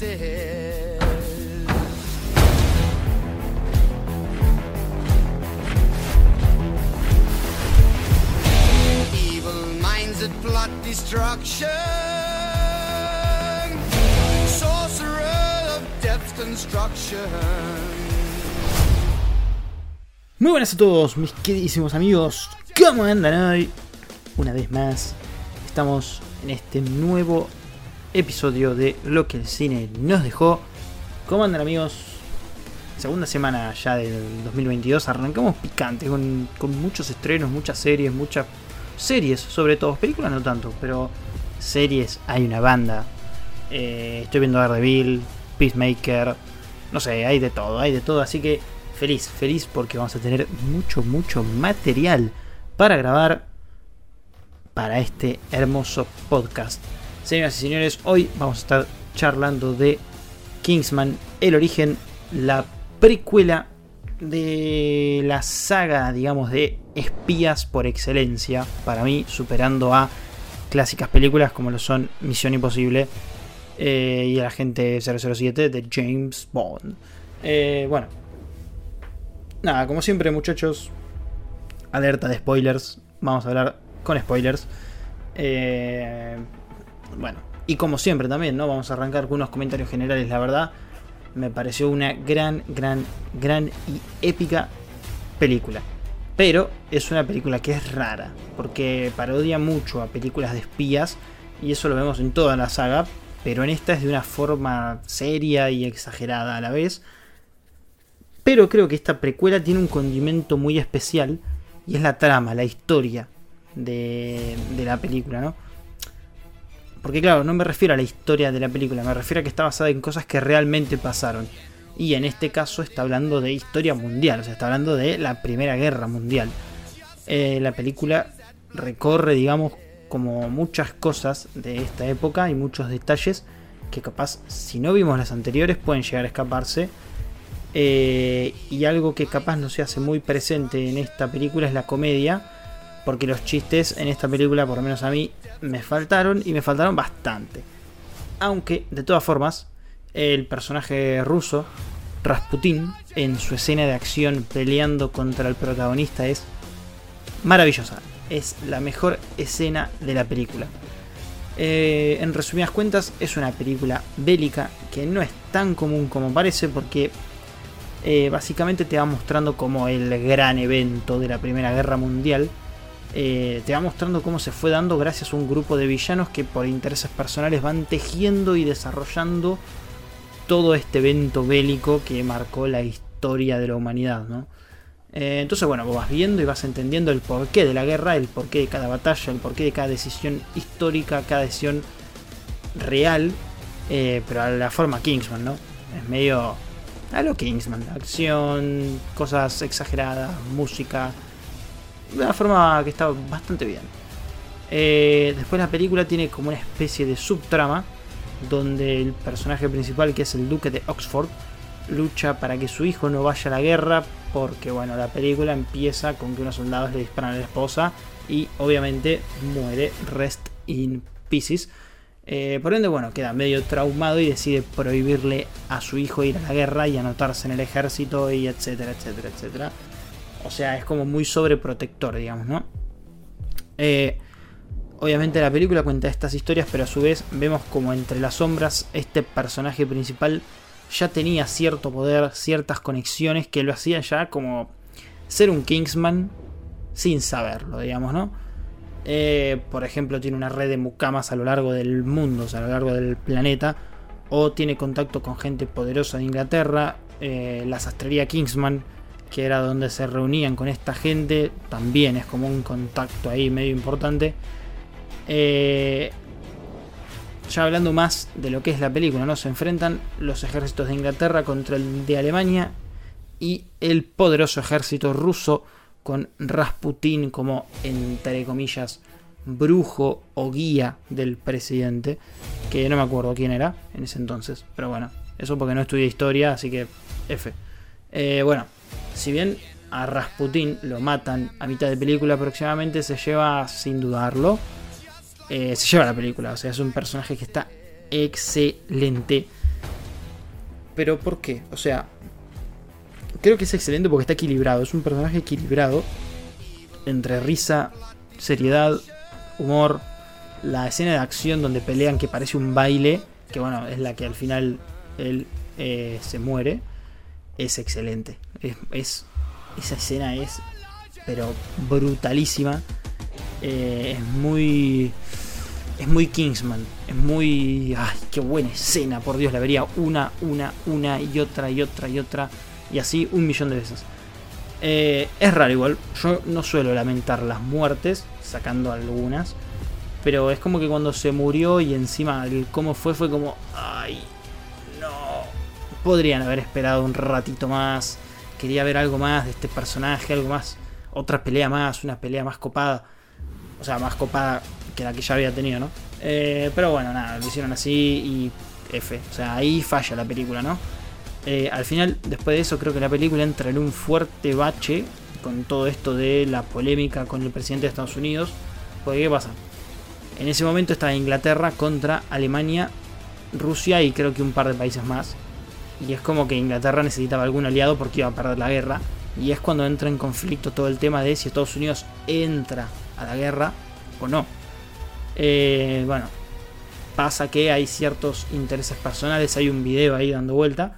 masses. Evil minds that plot destruction, sorcerer of death's construction. Muy buenas a todos, mis queridísimos amigos. ¿Cómo andan hoy? Una vez más, estamos en este nuevo episodio de Lo que el cine nos dejó. ¿Cómo andan, amigos? Segunda semana ya del 2022. Arrancamos picante con, con muchos estrenos, muchas series, muchas series, sobre todo. Películas no tanto, pero series hay una banda. Eh, estoy viendo Daredevil, Peacemaker. No sé, hay de todo, hay de todo. Así que feliz, feliz porque vamos a tener mucho, mucho material para grabar para este hermoso podcast. Señoras y señores, hoy vamos a estar charlando de Kingsman, el origen, la precuela de la saga, digamos, de espías por excelencia, para mí, superando a clásicas películas como lo son Misión Imposible eh, y el agente 007 de James Bond. Eh, bueno, nada, como siempre, muchachos, alerta de spoilers. Vamos a hablar con spoilers. Eh, bueno, y como siempre también, ¿no? Vamos a arrancar con unos comentarios generales, la verdad. Me pareció una gran, gran, gran y épica película. Pero es una película que es rara, porque parodia mucho a películas de espías, y eso lo vemos en toda la saga, pero en esta es de una forma seria y exagerada a la vez. Pero creo que esta precuela tiene un condimento muy especial, y es la trama, la historia de, la película, ¿no? Porque claro, no me refiero a la historia de la película, me refiero a que está basada en cosas que realmente pasaron. Y en este caso está hablando de historia mundial, o sea, está hablando de la Primera Guerra Mundial. Eh, la película recorre, digamos, como muchas cosas de esta época y muchos detalles que capaz, si no vimos las anteriores, pueden llegar a escaparse. Eh, y algo que capaz no se hace muy presente en esta película es la comedia, porque los chistes en esta película, por lo menos a mí, me faltaron y me faltaron bastante. Aunque, de todas formas, el personaje ruso, Rasputin, en su escena de acción peleando contra el protagonista es maravillosa. Es la mejor escena de la película. Eh, en resumidas cuentas, es una película bélica que no es tan común como parece porque eh, básicamente te va mostrando como el gran evento de la Primera Guerra Mundial. Eh, te va mostrando cómo se fue dando gracias a un grupo de villanos que por intereses personales van tejiendo y desarrollando todo este evento bélico que marcó la historia de la humanidad, ¿no? Eh, entonces, bueno, vos vas viendo y vas entendiendo el porqué de la guerra, el porqué de cada batalla, el porqué de cada decisión histórica, cada decisión real, eh, pero a la forma Kingsman, ¿no? Es medio a lo Kingsman, acción, cosas exageradas, música, de una forma que está bastante bien. Eh, después la película tiene como una especie de subtrama donde el personaje principal, que es el duque de Oxford, lucha para que su hijo no vaya a la guerra, porque bueno, la película empieza con que unos soldados le disparan a la esposa y obviamente muere Rest in Pieces. Eh, por ende, bueno, queda medio traumado y decide prohibirle a su hijo ir a la guerra y anotarse en el ejército y etcétera, etcétera, etcétera. O sea, es como muy sobreprotector, digamos, ¿no? Eh, Obviamente la película cuenta estas historias, pero a su vez vemos como entre las sombras este personaje principal ya tenía cierto poder, ciertas conexiones que lo hacían ya como ser un Kingsman sin saberlo, digamos, ¿no? Eh, por ejemplo, tiene una red de mucamas a lo largo del mundo, o sea, a lo largo del planeta, o tiene contacto con gente poderosa de Inglaterra, eh, la sastrería Kingsman, que era donde se reunían con esta gente, también es como un contacto ahí medio importante. Eh, ya hablando más de lo que es la película, ¿no? Se enfrentan los ejércitos de Inglaterra contra el de Alemania y el poderoso ejército ruso con Rasputin como, entre comillas, brujo o guía del presidente, que no me acuerdo quién era en ese entonces, pero bueno, eso porque no estudié historia, así que F. Eh, bueno, si bien a Rasputin, lo matan a mitad de película aproximadamente, se lleva, sin dudarlo, eh, se lleva la película. O sea, es un personaje que está excelente. Pero ¿por qué? O sea, creo que es excelente porque está equilibrado. Es un personaje equilibrado entre risa, seriedad, humor. La escena de acción donde pelean que parece un baile, que bueno, es la que al final él eh, se muere, es excelente. Es, esa escena es, pero brutalísima. Eh, es muy es muy Kingsman, es muy... ¡Ay, qué buena escena! Por Dios, la vería una, una, una y otra y otra y otra. Y así un millón de veces. Eh, es raro igual, yo no suelo lamentar las muertes, sacando algunas. Pero es como que cuando se murió y encima el cómo fue, fue como... ¡Ay! Podrían haber esperado un ratito más. Quería ver algo más de este personaje, algo más. Otra pelea más, una pelea más copada. O sea, más copada que la que ya había tenido, ¿no? Eh, pero bueno, nada, lo hicieron así y F. O sea, ahí falla la película, ¿no? Eh, al final, después de eso, creo que la película entra en un fuerte bache con todo esto de la polémica con el presidente de Estados Unidos. Porque, ¿qué pasa? En ese momento estaba Inglaterra contra Alemania, Rusia y creo que un par de países más. Y es como que Inglaterra necesitaba algún aliado porque iba a perder la guerra. Y es cuando entra en conflicto todo el tema de si Estados Unidos entra a la guerra o no. Eh, bueno, pasa que hay ciertos intereses personales, hay un video ahí dando vuelta.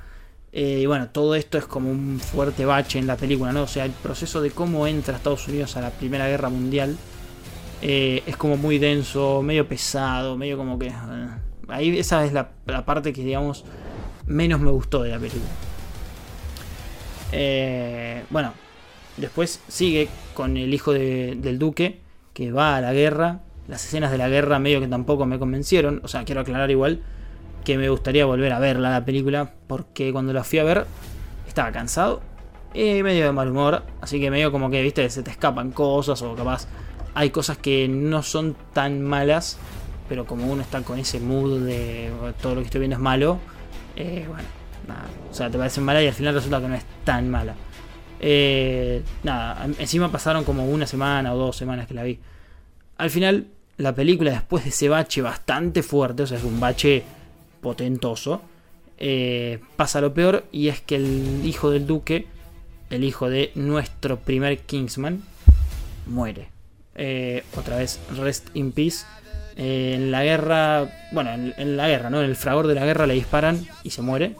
Eh, y bueno, todo esto es como un fuerte bache en la película, ¿no? O sea, el proceso de cómo entra Estados Unidos a la Primera Guerra Mundial eh, es como muy denso, medio pesado, medio como que... ahí esa es la, parte que, digamos, menos me gustó de la película. bueno, después sigue con el hijo del duque que va a la guerra las escenas de la guerra medio que tampoco me convencieron. O sea, quiero aclarar igual que me gustaría volver a verla la película. Porque cuando la fui a ver estaba cansado y medio de mal humor. Así que medio como que, viste, se te escapan cosas o capaz hay cosas que no son tan malas. Pero como uno está con ese mood de todo lo que estoy viendo es malo. Eh, bueno, nada. O sea, te parece mala y al final resulta que no es tan mala. Eh, nada, encima pasaron como una semana o dos semanas que la vi. Al final la película después de ese bache bastante fuerte, o sea, es un bache potentoso, eh, pasa lo peor y es que el hijo del duque, el hijo de nuestro primer Kingsman, muere. Otra vez, rest in peace. Eh, en la guerra, bueno, en, la guerra, ¿no? En el fragor de la guerra le disparan y se muere.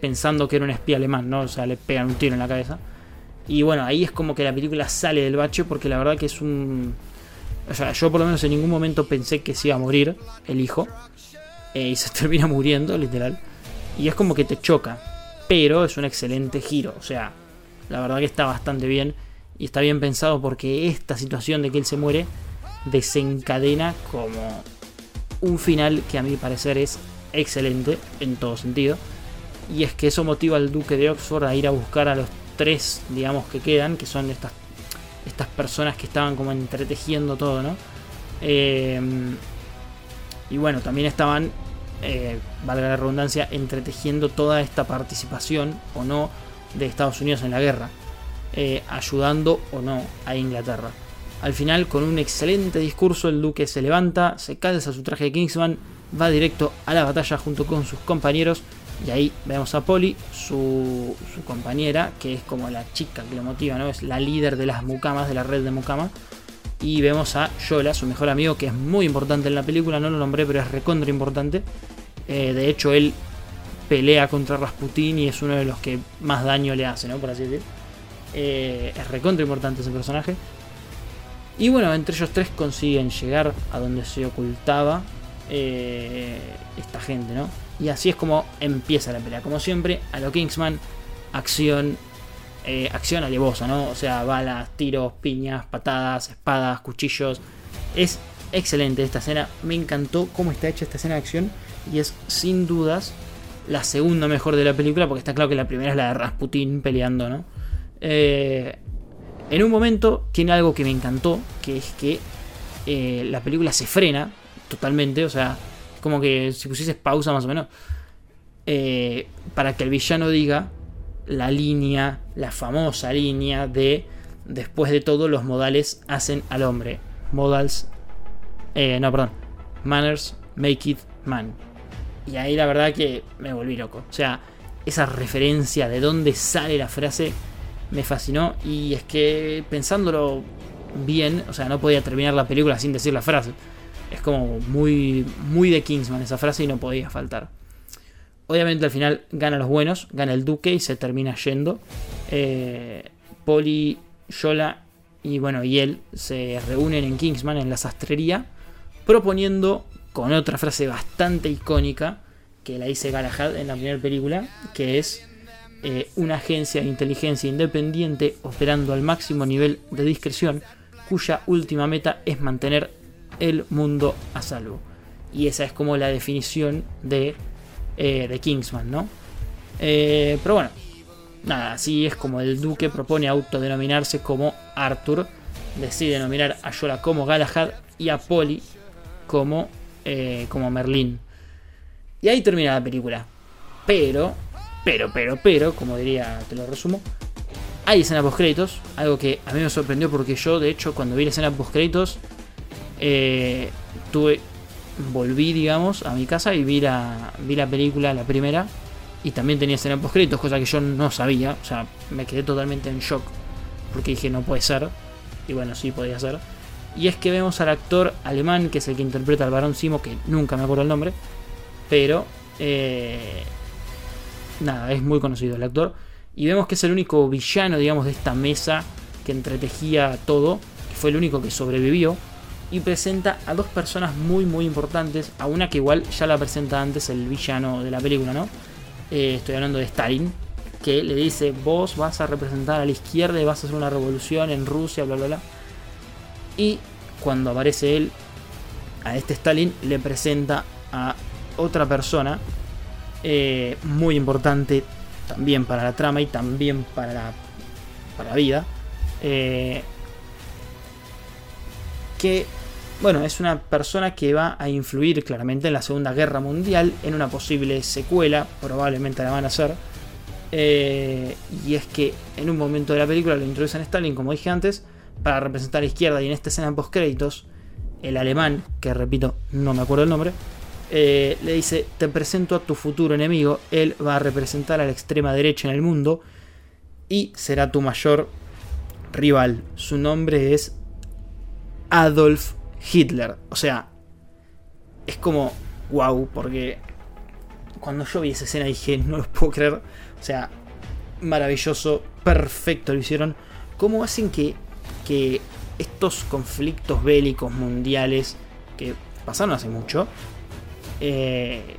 pensando que era un espía alemán, ¿no? O sea, le pegan un tiro en la cabeza. Y bueno, ahí es como que la película sale del bache porque la verdad que es un o sea, yo por lo menos en ningún momento pensé que se iba a morir el hijo. Eh, y se termina muriendo, literal. Y es como que te choca. Pero es un excelente giro. O sea, la verdad que está bastante bien. Y está bien pensado porque esta situación de que él se muere desencadena como un final que a mi parecer es excelente en todo sentido. Y es que eso motiva al duque de Oxford a ir a buscar a los tres, digamos, que quedan, que son estas estas personas que estaban como entretejiendo todo, ¿no? Eh, y bueno, también estaban, eh, valga la redundancia, entretejiendo toda esta participación o no de Estados Unidos en la guerra, eh, ayudando o no a Inglaterra. Al final, con un excelente discurso, el duque se levanta, se calza su traje de Kingsman, va directo a la batalla junto con sus compañeros y ahí vemos a Polly, su, compañera, que es como la chica que lo motiva, ¿no? Es la líder de las mucamas, de la red de mucama. Y vemos a Yola, su mejor amigo, que es muy importante en la película, no lo nombré, pero es recontra importante. Eh, de hecho, él pelea contra Rasputin y es uno de los que más daño le hace, ¿no? Por así decir. Eh, es recontra importante ese personaje. Y bueno, entre ellos tres consiguen llegar a donde se ocultaba eh, esta gente, ¿no? Y así es como empieza la pelea. Como siempre, a lo Kingsman, acción, eh, acción alevosa, ¿no? O sea, balas, tiros, piñas, patadas, espadas, cuchillos. Es excelente esta escena. Me encantó cómo está hecha esta escena de acción. Y es sin dudas la segunda mejor de la película. Porque está claro que la primera es la de Rasputin peleando, ¿no? Eh, en un momento tiene algo que me encantó. Que es que eh, la película se frena totalmente. O sea, como que si pusieses pausa más o menos. Eh, para que el villano diga la línea, la famosa línea de después de todo los modales hacen al hombre. Modals, eh, no, perdón, manners make it man. Y ahí la verdad que me volví loco. O sea, esa referencia de dónde sale la frase me fascinó. Y es que pensándolo bien, o sea, no podía terminar la película sin decir la frase. Es como muy, muy de Kingsman esa frase y no podía faltar. Obviamente al final gana los buenos, gana el duque y se termina yendo. Eh, Yola y bueno, y él se reúnen en Kingsman, en la sastrería, proponiendo con otra frase bastante icónica que la dice Galahad en la primera película, que es eh, una agencia de inteligencia independiente operando al máximo nivel de discreción, cuya última meta es mantener el mundo a salvo. Y esa es como la definición de, eh, de Kingsman, ¿no? Eh, pero bueno, nada, así es como el duque propone autodenominarse como Arthur, decide nominar a Yola como Galahad y a Polly como, como Merlín. Y ahí termina la película. Pero, pero, pero, pero, como diría, te lo resumo. Hay escena post créditos, algo que a mí me sorprendió porque yo, de hecho, cuando vi la escena post créditos, eh, tuve, volví, digamos, a mi casa y vi la, vi la película, la primera, y también tenía escena post créditos, cosa que yo no sabía, o sea, me quedé totalmente en shock, porque dije, no puede ser, y bueno, sí podía ser. Y es que vemos al actor alemán, que es el que interpreta al varón Simo, que nunca me acuerdo el nombre, pero eh, nada, es muy conocido el actor. Y vemos que es el único villano, digamos, de esta mesa que entretejía todo, que fue el único que sobrevivió. Y presenta a dos personas muy, muy importantes. A una que igual ya la presenta antes el villano de la película, ¿no? Eh, estoy hablando de Stalin, que le dice, vos vas a representar a la izquierda y vas a hacer una revolución en Rusia, bla, bla, bla. Y cuando aparece él, a este Stalin le presenta a otra persona eh, muy importante también para la trama y también para la, para la vida. Eh, que, bueno, es una persona que va a influir claramente en la Segunda Guerra Mundial, en una posible secuela, probablemente la van a hacer. Eh, y es que en un momento de la película lo introducen Stalin, como dije antes, para representar a la izquierda y en esta escena post créditos, el alemán, que repito, no me acuerdo el nombre, eh, le dice, te presento a tu futuro enemigo, él va a representar a la extrema derecha en el mundo y será tu mayor rival. Su nombre es Adolf Hitler. O sea, es como, wow, porque cuando yo vi esa escena dije, no lo puedo creer. O sea, maravilloso, perfecto lo hicieron. ¿Cómo hacen que, que estos conflictos bélicos mundiales que pasaron hace mucho, eh,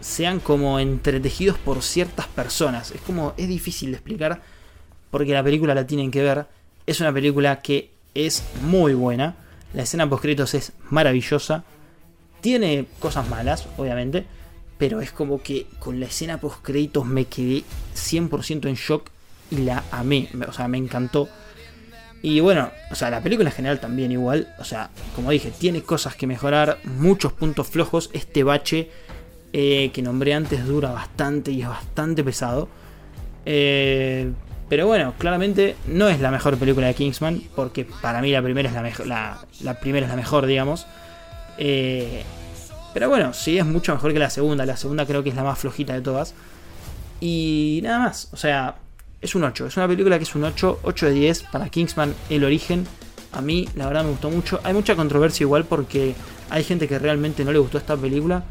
sean como entretejidos por ciertas personas. Es como, es difícil de explicar porque la película la tienen que ver. Es una película que es muy buena. La escena post es maravillosa. Tiene cosas malas, obviamente. Pero es como que con la escena post créditos me quedé 100% en shock y la amé. O sea, me encantó. Y bueno, o sea, la película en general también igual. O sea, como dije, tiene cosas que mejorar, muchos puntos flojos. Este bache eh, que nombré antes dura bastante y es bastante pesado. Eh, pero bueno, claramente no es la mejor película de Kingsman, porque para mí la primera es la, mejor, la, primera es la mejor, digamos. Eh, pero bueno, sí es mucho mejor que la segunda. La segunda creo que es la más flojita de todas. Y nada más, o sea, es un 8. Es una película que es un 8, 8 de 10 para Kingsman, el origen. A mí, la verdad, me gustó mucho. Hay mucha controversia igual porque hay gente que realmente no le gustó esta película.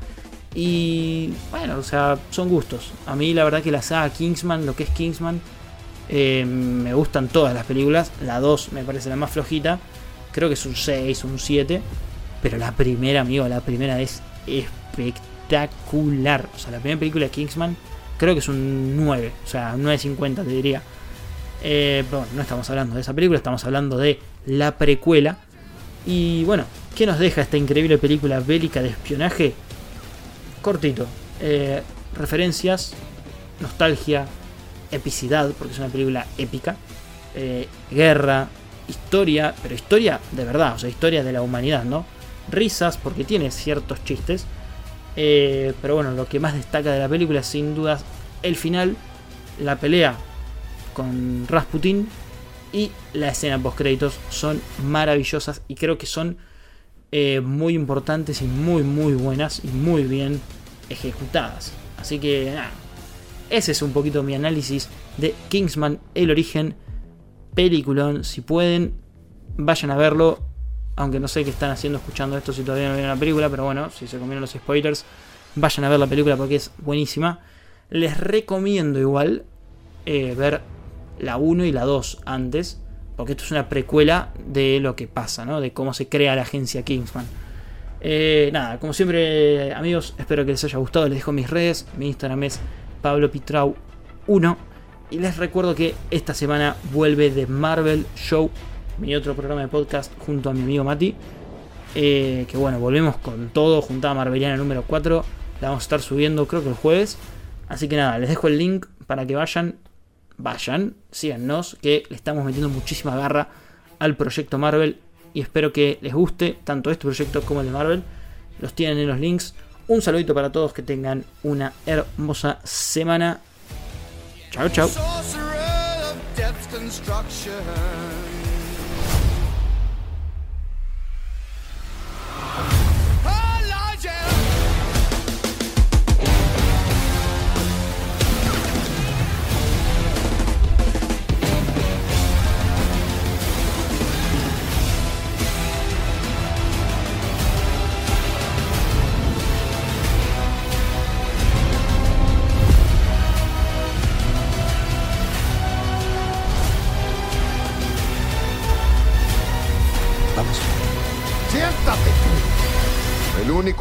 Y bueno, o sea, son gustos. A mí, la verdad, que la saga Kingsman, lo que es Kingsman, eh, me gustan todas las películas. La 2 me parece la más flojita. Creo que es un 6, un 7. Pero la primera, amigo, la primera es espectacular. O sea, la primera película de Kingsman creo que es un 9, o sea, 9.50 te diría. Eh, pero bueno, no estamos hablando de esa película, estamos hablando de la precuela. Y bueno, ¿qué nos deja esta increíble película bélica de espionaje? Cortito. Eh, referencias, nostalgia, epicidad, porque es una película épica. Eh, guerra, historia, pero historia de verdad, o sea, historia de la humanidad, ¿no? Risas, porque tiene ciertos chistes. Eh, pero bueno, lo que más destaca de la película es sin dudas el final, la pelea con Rasputin y la escena post créditos son maravillosas y creo que son eh, muy importantes y muy muy buenas y muy bien ejecutadas. Así que nada, ese es un poquito mi análisis de Kingsman, el origen, peliculón. Si pueden, vayan a verlo. Aunque no sé qué están haciendo escuchando esto si todavía no vieron la película, pero bueno, si se comieron los spoilers, vayan a ver la película porque es buenísima. Les recomiendo igual eh, ver la 1 y la 2 antes, porque esto es una precuela de lo que pasa, ¿no? De cómo se crea la agencia Kingsman. Eh, nada, como siempre, amigos, espero que les haya gustado. Les dejo mis redes. Mi Instagram es PabloPitrau1. Y les recuerdo que esta semana vuelve The Marvel Show, mi otro programa de podcast junto a mi amigo Mati. Eh, que bueno, volvemos con todo, juntada Marveliana número 4. La vamos a estar subiendo creo que el jueves. Así que nada, les dejo el link para que vayan. Vayan, síganos, que le estamos metiendo muchísima garra al proyecto Marvel. Y espero que les guste tanto este proyecto como el de Marvel. Los tienen en los links. Un saludito para todos, que tengan una hermosa semana. Chao, chao.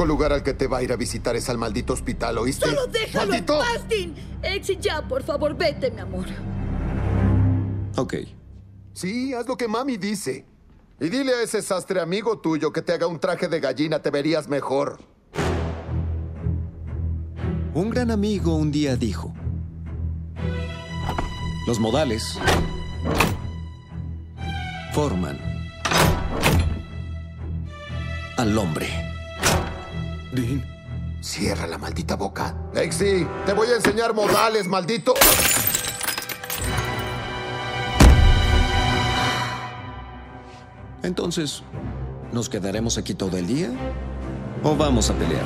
Único lugar al que te va a ir a visitar es al maldito hospital, ¿oíste? ¡Solo déjalo ¡Maldito! en paz, Dean! Ya, por favor, vete, mi amor. Ok. Sí, haz lo que mami dice. Y dile a ese sastre amigo tuyo que te haga un traje de gallina, te verías mejor. Un gran amigo un día dijo: Los modales forman al hombre. Dean. Cierra la maldita boca. Lexi, te voy a enseñar modales, maldito. Entonces, ¿nos quedaremos aquí todo el día? ¿O vamos a pelear?